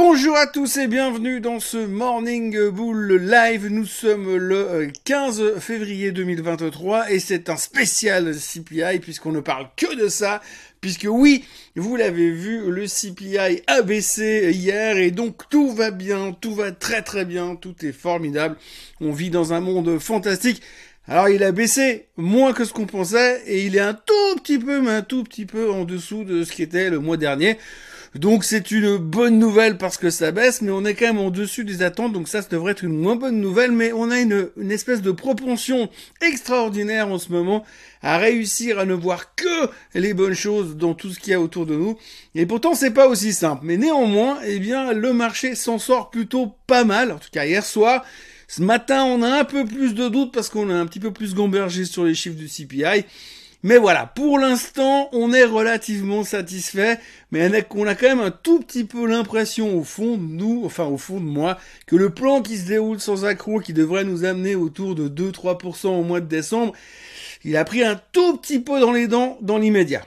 Bonjour à tous et bienvenue dans ce Morning Bull Live. Nous sommes le 15 euh, février 2023 et c'est un spécial CPI puisqu'on ne parle que de ça. Puisque oui, vous l'avez vu, le CPI a baissé hier et donc tout va bien, tout va très très bien, tout est formidable. On vit dans un monde fantastique. Alors il a baissé moins que ce qu'on pensait et il est un tout petit peu, mais un tout petit peu en dessous de ce qui était le mois dernier. Donc c'est une bonne nouvelle parce que ça baisse, mais on est quand même en dessus des attentes, donc ça, devrait être une moins bonne nouvelle, mais on a une, une espèce de propension extraordinaire en ce moment à réussir à ne voir que les bonnes choses dans tout ce qu'il y a autour de nous. Et pourtant c'est pas aussi simple. Mais néanmoins, eh bien, le marché s'en sort plutôt pas mal, en tout cas hier soir. Ce matin, on a un peu plus de doutes parce qu'on a un petit peu plus gambergé sur les chiffres du CPI. Mais voilà, pour l'instant, on est relativement satisfait, mais on a quand même un tout petit peu l'impression au fond de nous, enfin au fond de moi, que le plan qui se déroule sans accroc, qui devrait nous amener autour de 2-3% au mois de décembre, il a pris un tout petit peu dans les dents dans l'immédiat.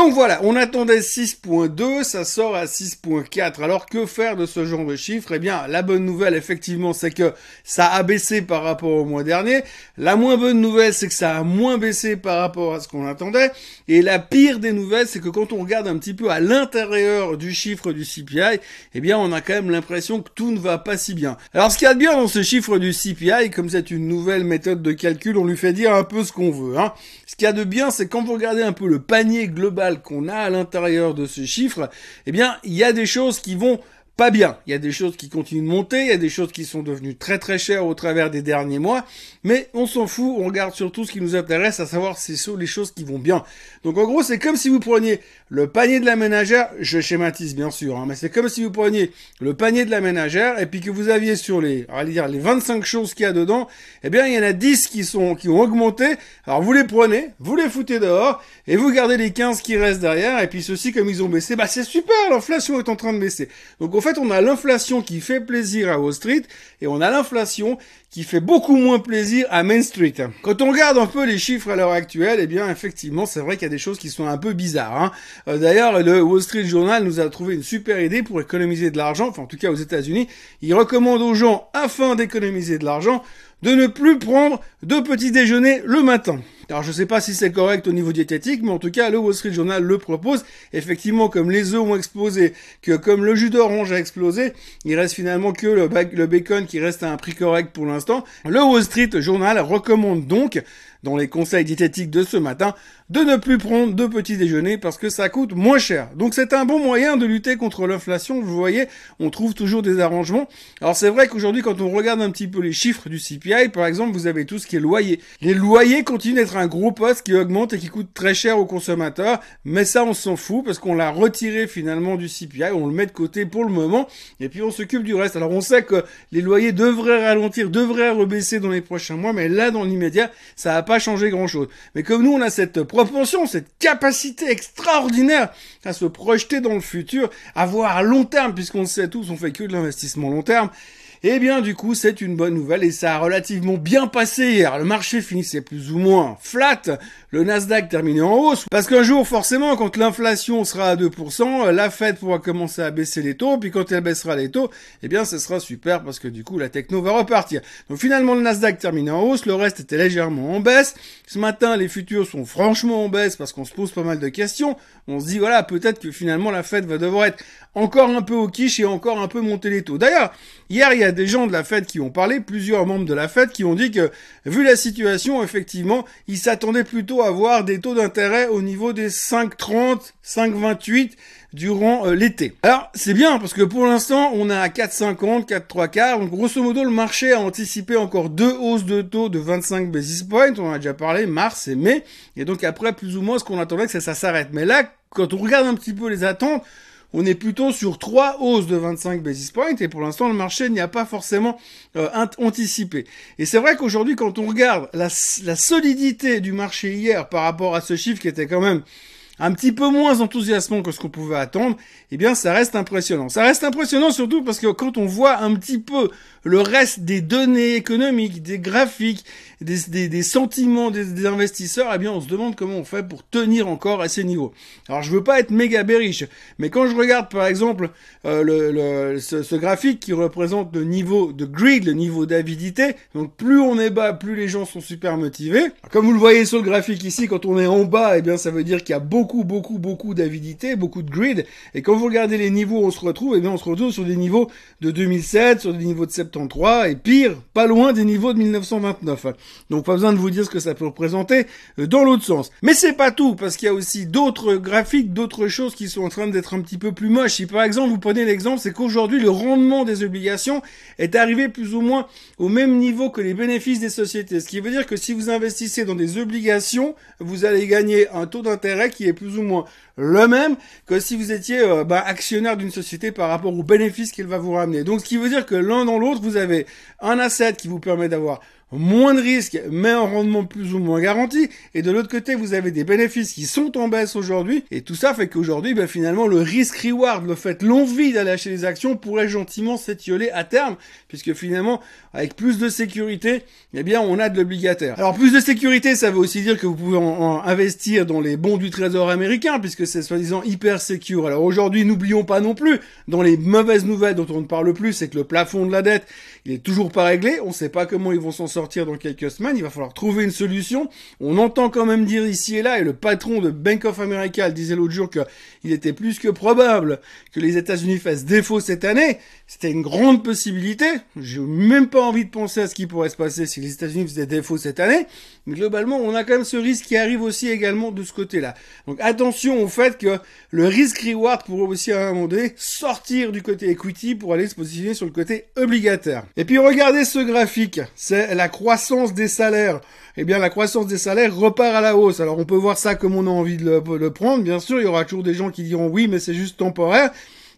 Donc voilà, on attendait 6.2, ça sort à 6.4. Alors que faire de ce genre de chiffres? Eh bien, la bonne nouvelle, effectivement, c'est que ça a baissé par rapport au mois dernier. La moins bonne nouvelle, c'est que ça a moins baissé par rapport à ce qu'on attendait. Et la pire des nouvelles, c'est que quand on regarde un petit peu à l'intérieur du chiffre du CPI, eh bien, on a quand même l'impression que tout ne va pas si bien. Alors, ce qu'il y a de bien dans ce chiffre du CPI, comme c'est une nouvelle méthode de calcul, on lui fait dire un peu ce qu'on veut. Hein. Ce qu'il y a de bien, c'est quand vous regardez un peu le panier global qu'on a à l'intérieur de ce chiffre, eh bien, il y a des choses qui vont pas bien. Il y a des choses qui continuent de monter, il y a des choses qui sont devenues très très chères au travers des derniers mois, mais on s'en fout, on regarde surtout ce qui nous intéresse, à savoir c'est les choses qui vont bien. Donc en gros, c'est comme si vous preniez le panier de la ménagère, je schématise bien sûr, hein, mais c'est comme si vous preniez le panier de la ménagère et puis que vous aviez sur les, on va dire les 25 choses qu'il y a dedans, eh bien il y en a 10 qui sont qui ont augmenté. Alors vous les prenez, vous les foutez dehors et vous gardez les 15 qui restent derrière et puis ceux-ci comme ils ont baissé, bah c'est super, l'inflation est en train de baisser. Donc en fait, on a l'inflation qui fait plaisir à Wall Street et on a l'inflation qui fait beaucoup moins plaisir à Main Street. Quand on regarde un peu les chiffres à l'heure actuelle, eh bien effectivement, c'est vrai qu'il y a des choses qui sont un peu bizarres. Hein. Euh, d'ailleurs, le Wall Street Journal nous a trouvé une super idée pour économiser de l'argent, enfin en tout cas aux États-Unis. Il recommande aux gens, afin d'économiser de l'argent, de ne plus prendre de petit déjeuner le matin. Alors je sais pas si c'est correct au niveau diététique, mais en tout cas le Wall Street Journal le propose. Effectivement, comme les œufs ont explosé, que comme le jus d'orange a explosé, il reste finalement que le, le bacon qui reste à un prix correct pour l'instant. Le Wall Street Journal recommande donc dans les conseils diététiques de ce matin, de ne plus prendre de petit déjeuner parce que ça coûte moins cher. Donc c'est un bon moyen de lutter contre l'inflation. Vous voyez, on trouve toujours des arrangements. Alors c'est vrai qu'aujourd'hui, quand on regarde un petit peu les chiffres du CPI, par exemple, vous avez tout ce qui est loyer. Les loyers continuent d'être un gros poste qui augmente et qui coûte très cher aux consommateurs, mais ça on s'en fout parce qu'on l'a retiré finalement du CPI, on le met de côté pour le moment, et puis on s'occupe du reste. Alors on sait que les loyers devraient ralentir, devraient rebaisser dans les prochains mois, mais là dans l'immédiat, ça va pas changer grand chose. Mais comme nous on a cette propension, cette capacité extraordinaire à se projeter dans le futur, à voir à long terme, puisqu'on sait tous, on fait que de l'investissement long terme, eh bien, du coup, c'est une bonne nouvelle et ça a relativement bien passé hier. Le marché finissait plus ou moins flat. Le Nasdaq terminait en hausse. Parce qu'un jour, forcément, quand l'inflation sera à 2%, la Fed pourra commencer à baisser les taux. Puis quand elle baissera les taux, eh bien, ce sera super parce que du coup, la techno va repartir. Donc finalement, le Nasdaq terminait en hausse. Le reste était légèrement en baisse. Ce matin, les futurs sont franchement en baisse parce qu'on se pose pas mal de questions. On se dit, voilà, peut-être que finalement, la Fed va devoir être encore un peu au quiche et encore un peu monter les taux. D'ailleurs, hier, il y a des gens de la Fed qui ont parlé, plusieurs membres de la Fed qui ont dit que, vu la situation, effectivement, ils s'attendaient plutôt à voir des taux d'intérêt au niveau des 5,30, 5,28 durant euh, l'été. Alors, c'est bien parce que pour l'instant, on est à 4,50, 4,3 quarts. Donc, grosso modo, le marché a anticipé encore deux hausses de taux de 25 basis points. On en a déjà parlé, mars et mai. Et donc, après, plus ou moins, ce qu'on attendait que ça, ça s'arrête. Mais là, quand on regarde un petit peu les attentes, on est plutôt sur trois hausses de 25 basis points et pour l'instant le marché n'y a pas forcément euh, anticipé. Et c'est vrai qu'aujourd'hui quand on regarde la, solidité du marché hier par rapport à ce chiffre qui était quand même un petit peu moins enthousiasmant que ce qu'on pouvait attendre, eh bien ça reste impressionnant. Ça reste impressionnant surtout parce que quand on voit un petit peu le reste des données économiques, des graphiques, des, des, sentiments des, investisseurs, eh bien on se demande comment on fait pour tenir encore à ces niveaux. Alors je veux pas être méga bearish, mais quand je regarde par exemple euh, le, ce, ce, graphique qui représente le niveau de greed, le niveau d'avidité, donc plus on est bas, plus les gens sont super motivés. Comme vous le voyez sur le graphique ici, quand on est en bas, eh bien ça veut dire qu'il y a beaucoup, beaucoup, beaucoup d'avidité, beaucoup de greed. Et quand vous regardez les niveaux où on se retrouve, eh bien on se retrouve sur des niveaux de 2007, sur des niveaux de 73, et pire, pas loin des niveaux de 1929. Donc pas besoin de vous dire ce que ça peut représenter euh, dans l'autre sens. Mais c'est pas tout, parce qu'il y a aussi d'autres graphiques, d'autres choses qui sont en train d'être un petit peu plus moches. Si par exemple vous prenez l'exemple, c'est qu'aujourd'hui le rendement des obligations est arrivé plus ou moins au même niveau que les bénéfices des sociétés. Ce qui veut dire que si vous investissez dans des obligations, vous allez gagner un taux d'intérêt qui est plus ou moins le même que si vous étiez euh, bah, actionnaire d'une société par rapport aux bénéfices qu'elle va vous ramener. Donc ce qui veut dire que l'un dans l'autre, vous avez un asset qui vous permet d'avoir moins de risques, mais un rendement plus ou moins garanti. Et de l'autre côté, vous avez des bénéfices qui sont en baisse aujourd'hui. Et tout ça fait qu'aujourd'hui, ben, finalement, le risque-reward, le fait, l'envie d'aller acheter des actions pourrait gentiment s'étioler à terme, puisque finalement, avec plus de sécurité, eh bien, on a de l'obligataire. Alors, plus de sécurité, ça veut aussi dire que vous pouvez en, investir dans les bons du trésor américain, puisque c'est soi-disant hyper secure. Alors aujourd'hui, n'oublions pas non plus, dans les mauvaises nouvelles dont on ne parle plus, c'est que le plafond de la dette, il est toujours pas réglé. On ne sait pas comment ils vont s'en sortir dans quelques semaines. Il va falloir trouver une solution. On entend quand même dire ici et là, et le patron de Bank of America disait l'autre jour qu'il était plus que probable que les États-Unis fassent défaut cette année. C'était une grande possibilité. J'ai même pas envie de penser à ce qui pourrait se passer si les États-Unis faisaient défaut cette année. Mais globalement, on a quand même ce risque qui arrive aussi également de ce côté-là. Donc attention au fait que le risque-reward pourrait aussi à un moment donné sortir du côté equity pour aller se positionner sur le côté obligataire. Et puis regardez ce graphique, c'est la croissance des salaires. Eh bien, la croissance des salaires repart à la hausse. Alors, on peut voir ça comme on a envie de le, le prendre. Bien sûr, il y aura toujours des gens qui diront oui, mais c'est juste temporaire.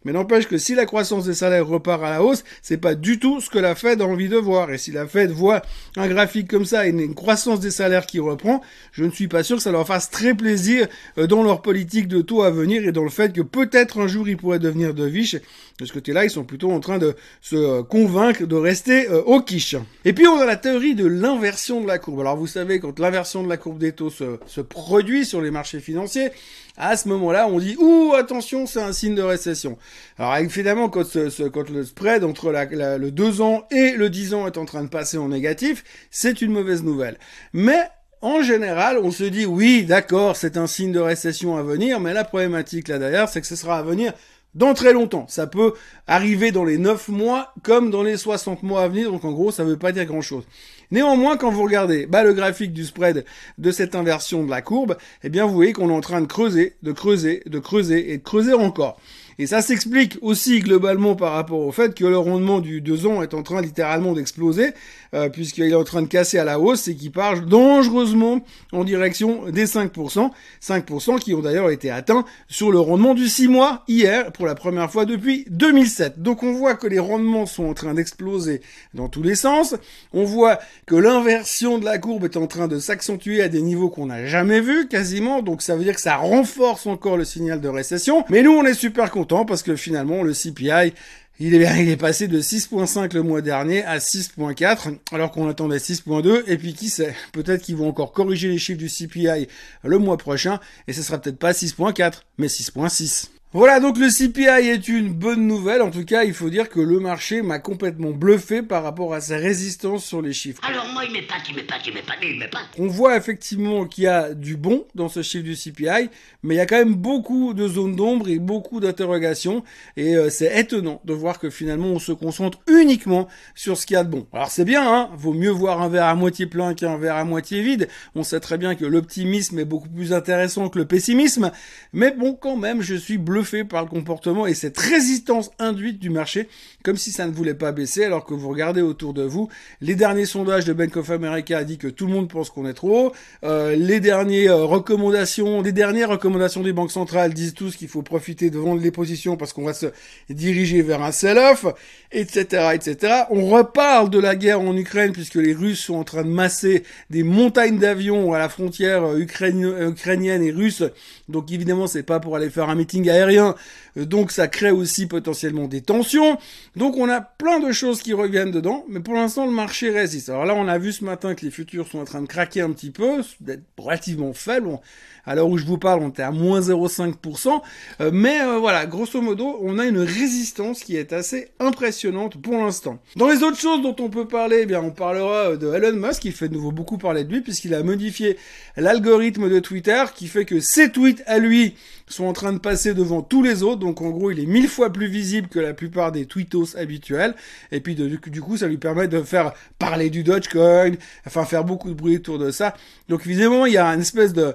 Mais n'empêche que si la croissance des salaires repart à la hausse, c'est pas du tout ce que la Fed a envie de voir. Et si la Fed voit un graphique comme ça et une croissance des salaires qui reprend, je ne suis pas sûr que ça leur fasse très plaisir euh, dans leur politique de taux à venir et dans le fait que peut-être un jour ils pourraient devenir de viche. De ce côté-là, ils sont plutôt en train de se euh, convaincre de rester euh, au quiche. Et puis on a la théorie de l'inversion de la courbe. Alors vous savez, quand l'inversion de la courbe des taux se, se produit sur les marchés financiers, à ce moment-là, on dit ouh attention, c'est un signe de récession. Alors évidemment, quand, le spread entre le 2 ans et le 10 ans est en train de passer en négatif, c'est une mauvaise nouvelle. Mais en général, on se dit oui, d'accord, c'est un signe de récession à venir, mais la problématique là derrière, c'est que ce sera à venir dans très longtemps. Ça peut arriver dans les 9 mois comme dans les 60 mois à venir, donc en gros, ça ne veut pas dire grand-chose. Néanmoins, quand vous regardez bah, le graphique du spread de cette inversion de la courbe, eh bien vous voyez qu'on est en train de creuser, de creuser, de creuser et de creuser encore. Et ça s'explique aussi globalement par rapport au fait que le rendement du 2 ans est en train littéralement d'exploser, euh, puisqu'il est en train de casser à la hausse et qui part dangereusement en direction des 5%. 5% qui ont d'ailleurs été atteints sur le rendement du 6 mois hier pour la première fois depuis 2007. Donc on voit que les rendements sont en train d'exploser dans tous les sens. On voit que l'inversion de la courbe est en train de s'accentuer à des niveaux qu'on n'a jamais vus quasiment. Donc ça veut dire que ça renforce encore le signal de récession. Mais nous on est super contents parce que finalement le CPI est, il est passé de 6.5 le mois dernier à 6.4 alors qu'on attendait 6.2 et puis qui sait, peut-être qu'ils vont encore corriger les chiffres du CPI le mois prochain et ce sera peut-être pas 6.4 mais 6.6. Voilà, donc le CPI est une bonne nouvelle. En tout cas, il faut dire que le marché m'a complètement bluffé par rapport à sa résistance sur les chiffres. Alors moi, il m'épate, il m'épate, il m'épate, il m'épate. On voit effectivement qu'il y a du bon dans ce chiffre du CPI, mais il y a quand même beaucoup de zones d'ombre et beaucoup d'interrogations. Et euh, c'est étonnant de voir que finalement, on se concentre uniquement sur ce qu'il y a de bon. Alors c'est bien, hein, vaut mieux voir un verre à moitié plein qu'un verre à moitié vide. On sait très bien que l'optimisme est beaucoup plus intéressant que le pessimisme. Mais bon, quand même, je suis bluffé bluffé par le comportement et cette résistance induite du marché, comme si ça ne voulait pas baisser, alors que vous regardez autour de vous, les derniers sondages de Bank of America a dit que tout le monde pense qu'on est trop haut, euh, les dernières euh, recommandations, les dernières recommandations des banques centrales disent tous qu'il faut profiter de vendre les positions parce qu'on va se diriger vers un sell-off, etc., etc. On reparle de la guerre en Ukraine puisque les Russes sont en train de masser des montagnes d'avions à la frontière euh, ukrainienne et russe. Donc évidemment, c'est pas pour aller faire un meeting aérien. Euh, donc ça crée aussi potentiellement des tensions. Donc on a plein de choses qui reviennent dedans, mais pour l'instant le marché résiste. Alors là, on a vu ce matin que les futurs sont en train de craquer un petit peu, d'être relativement faibles. À l'heure où je vous parle, on était à moins 0,5%. Euh, mais euh, voilà, grosso modo, on a une résistance qui est assez impressionnante pour l'instant. Dans les autres choses dont on peut parler, eh bien, on parlera de Elon Musk, qui fait de nouveau beaucoup parler de lui, puisqu'il a modifié l'algorithme de Twitter, qui fait que ses tweets à lui sont en train de passer devant tous les autres. Donc en gros, il est mille fois plus visible que la plupart des tweetos habituels. Et puis du coup, ça lui permet de faire parler du Dogecoin, enfin faire beaucoup de bruit autour de ça. Donc évidemment, il y a une espèce de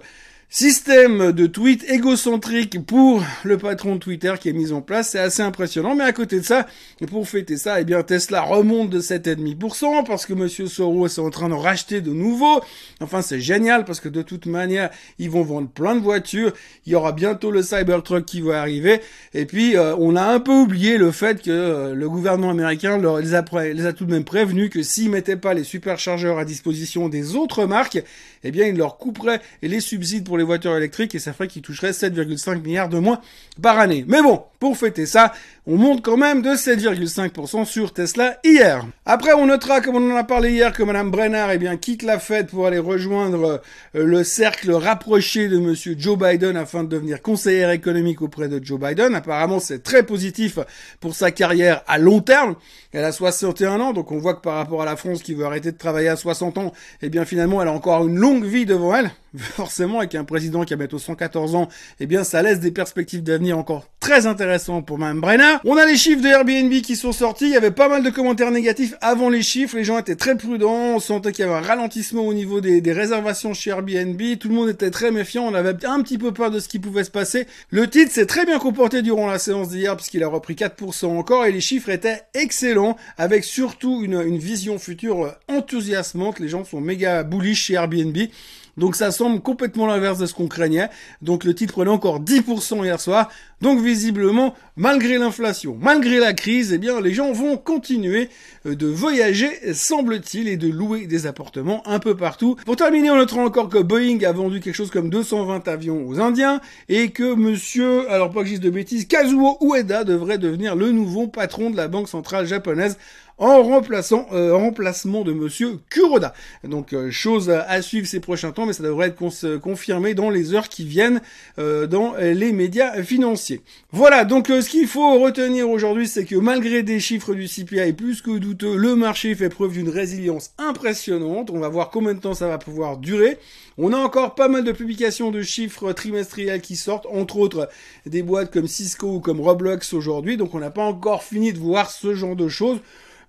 système de tweets égocentrique pour le patron de Twitter qui est mis en place, c'est assez impressionnant. Mais à côté de ça, pour fêter ça, eh bien Tesla remonte de 7,5% parce que Monsieur Soros est en train de racheter de nouveau. Enfin, c'est génial parce que de toute manière, ils vont vendre plein de voitures. Il y aura bientôt le Cybertruck qui va arriver. Et puis, euh, on a un peu oublié le fait que euh, le gouvernement américain leur, les, a, tout de même prévenus que s'ils mettaient pas les superchargeurs à disposition des autres marques, eh bien, ils leur couperaient les subsides pour les voitures électriques et ça ferait qu'ils toucheraient 7,5 milliards de moins par année. Mais bon, pour fêter ça, on monte quand même de 7,5% sur Tesla hier. Après, on notera, comme on en a parlé hier, que Madame Brenner, eh bien, quitte la fête pour aller rejoindre euh, le cercle rapproché de Monsieur Joe Biden afin de devenir conseillère économique auprès de Joe Biden. Apparemment, c'est très positif pour sa carrière à long terme. Elle a 61 ans, donc on voit que par rapport à la France qui veut arrêter de travailler à 60 ans, eh bien, finalement, elle a encore une longue vie devant elle. Forcément, avec un président qui a bientôt 114 ans, eh bien, ça laisse des perspectives d'avenir encore très intéressantes On a les chiffres de Airbnb qui sont sortis. Il y avait pas mal de commentaires négatifs avant les chiffres. Les gens étaient très prudents. On sentait qu'il y avait un ralentissement au niveau des, réservations chez Airbnb. Tout le monde était très méfiant. On avait un petit peu peur de ce qui pouvait se passer. Le titre s'est très bien comporté durant la séance d'hier puisqu'il a repris 4% encore et les chiffres étaient excellents avec surtout une, une vision future enthousiasmante. Les gens sont méga bullish chez Airbnb. Donc ça semble complètement l'inverse de ce qu'on craignait. Donc le titre prenait encore 10% hier soir. Donc visiblement, malgré l'inflation, malgré la crise, eh bien les gens vont continuer euh, de voyager, semble-t-il, et de louer des appartements un peu partout. Pour terminer, on notera encore que Boeing a vendu quelque chose comme 220 avions aux Indiens et que monsieur, alors pas que de bêtises, Kazuo Ueda devrait devenir le nouveau patron de la banque centrale japonaise en remplaçant euh, remplacement de monsieur Kuroda. Donc euh, chose à suivre ces prochains temps, mais ça devrait être confirmé dans les heures qui viennent dans les médias financiers. Voilà, donc ce qu'il faut retenir aujourd'hui, c'est que malgré des chiffres du CPI plus que douteux, le marché fait preuve d'une résilience impressionnante. On va voir combien de temps ça va pouvoir durer. On a encore pas mal de publications de chiffres trimestriels qui sortent, entre autres des boîtes comme Cisco ou comme Roblox aujourd'hui, donc on n'a pas encore fini de voir ce genre de choses.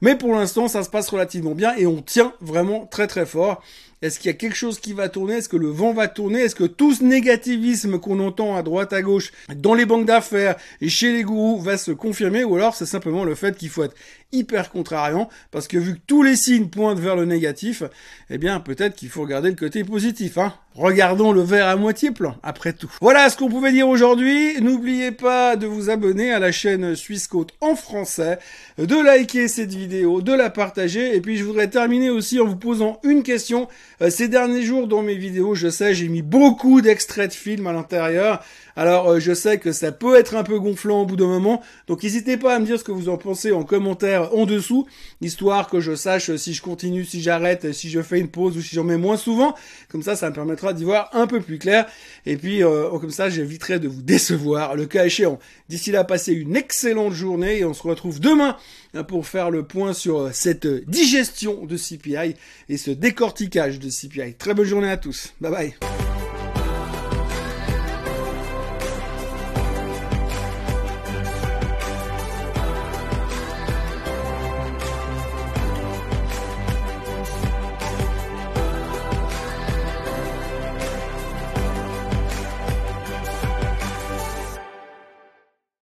Mais pour l'instant, ça se passe relativement bien et on tient vraiment très très fort. Est-ce qu'il y a quelque chose qui va tourner? Est-ce que le vent va tourner? Est-ce que tout ce négativisme qu'on entend à droite à gauche dans les banques d'affaires et chez les gourous va se confirmer? Ou alors c'est simplement le fait qu'il faut être hyper contrariant? Parce que vu que tous les signes pointent vers le négatif, eh bien peut-être qu'il faut regarder le côté positif. Hein Regardons le verre à moitié plein, après tout. Voilà ce qu'on pouvait dire aujourd'hui. N'oubliez pas de vous abonner à la chaîne Suisse Côte en français, de liker cette vidéo, de la partager. Et puis je voudrais terminer aussi en vous posant une question. Euh, ces derniers jours dans mes vidéos, je sais, j'ai mis beaucoup d'extraits de films à l'intérieur. Alors euh, je sais que ça peut être un peu gonflant au bout d'un moment, donc n'hésitez pas à me dire ce que vous en pensez en commentaire en dessous, histoire que je sache si je continue, si j'arrête, si je fais une pause ou si j'en mets moins souvent. Comme ça, ça me permettra d'y voir un peu plus clair. Et puis euh, comme ça, j'éviterai de vous décevoir, le cas échéant. D'ici là, passez une excellente journée et on se retrouve demain pour faire le point sur euh, cette digestion de CPI et ce décortiquage de CPI. Très bonne journée à tous. Bye bye.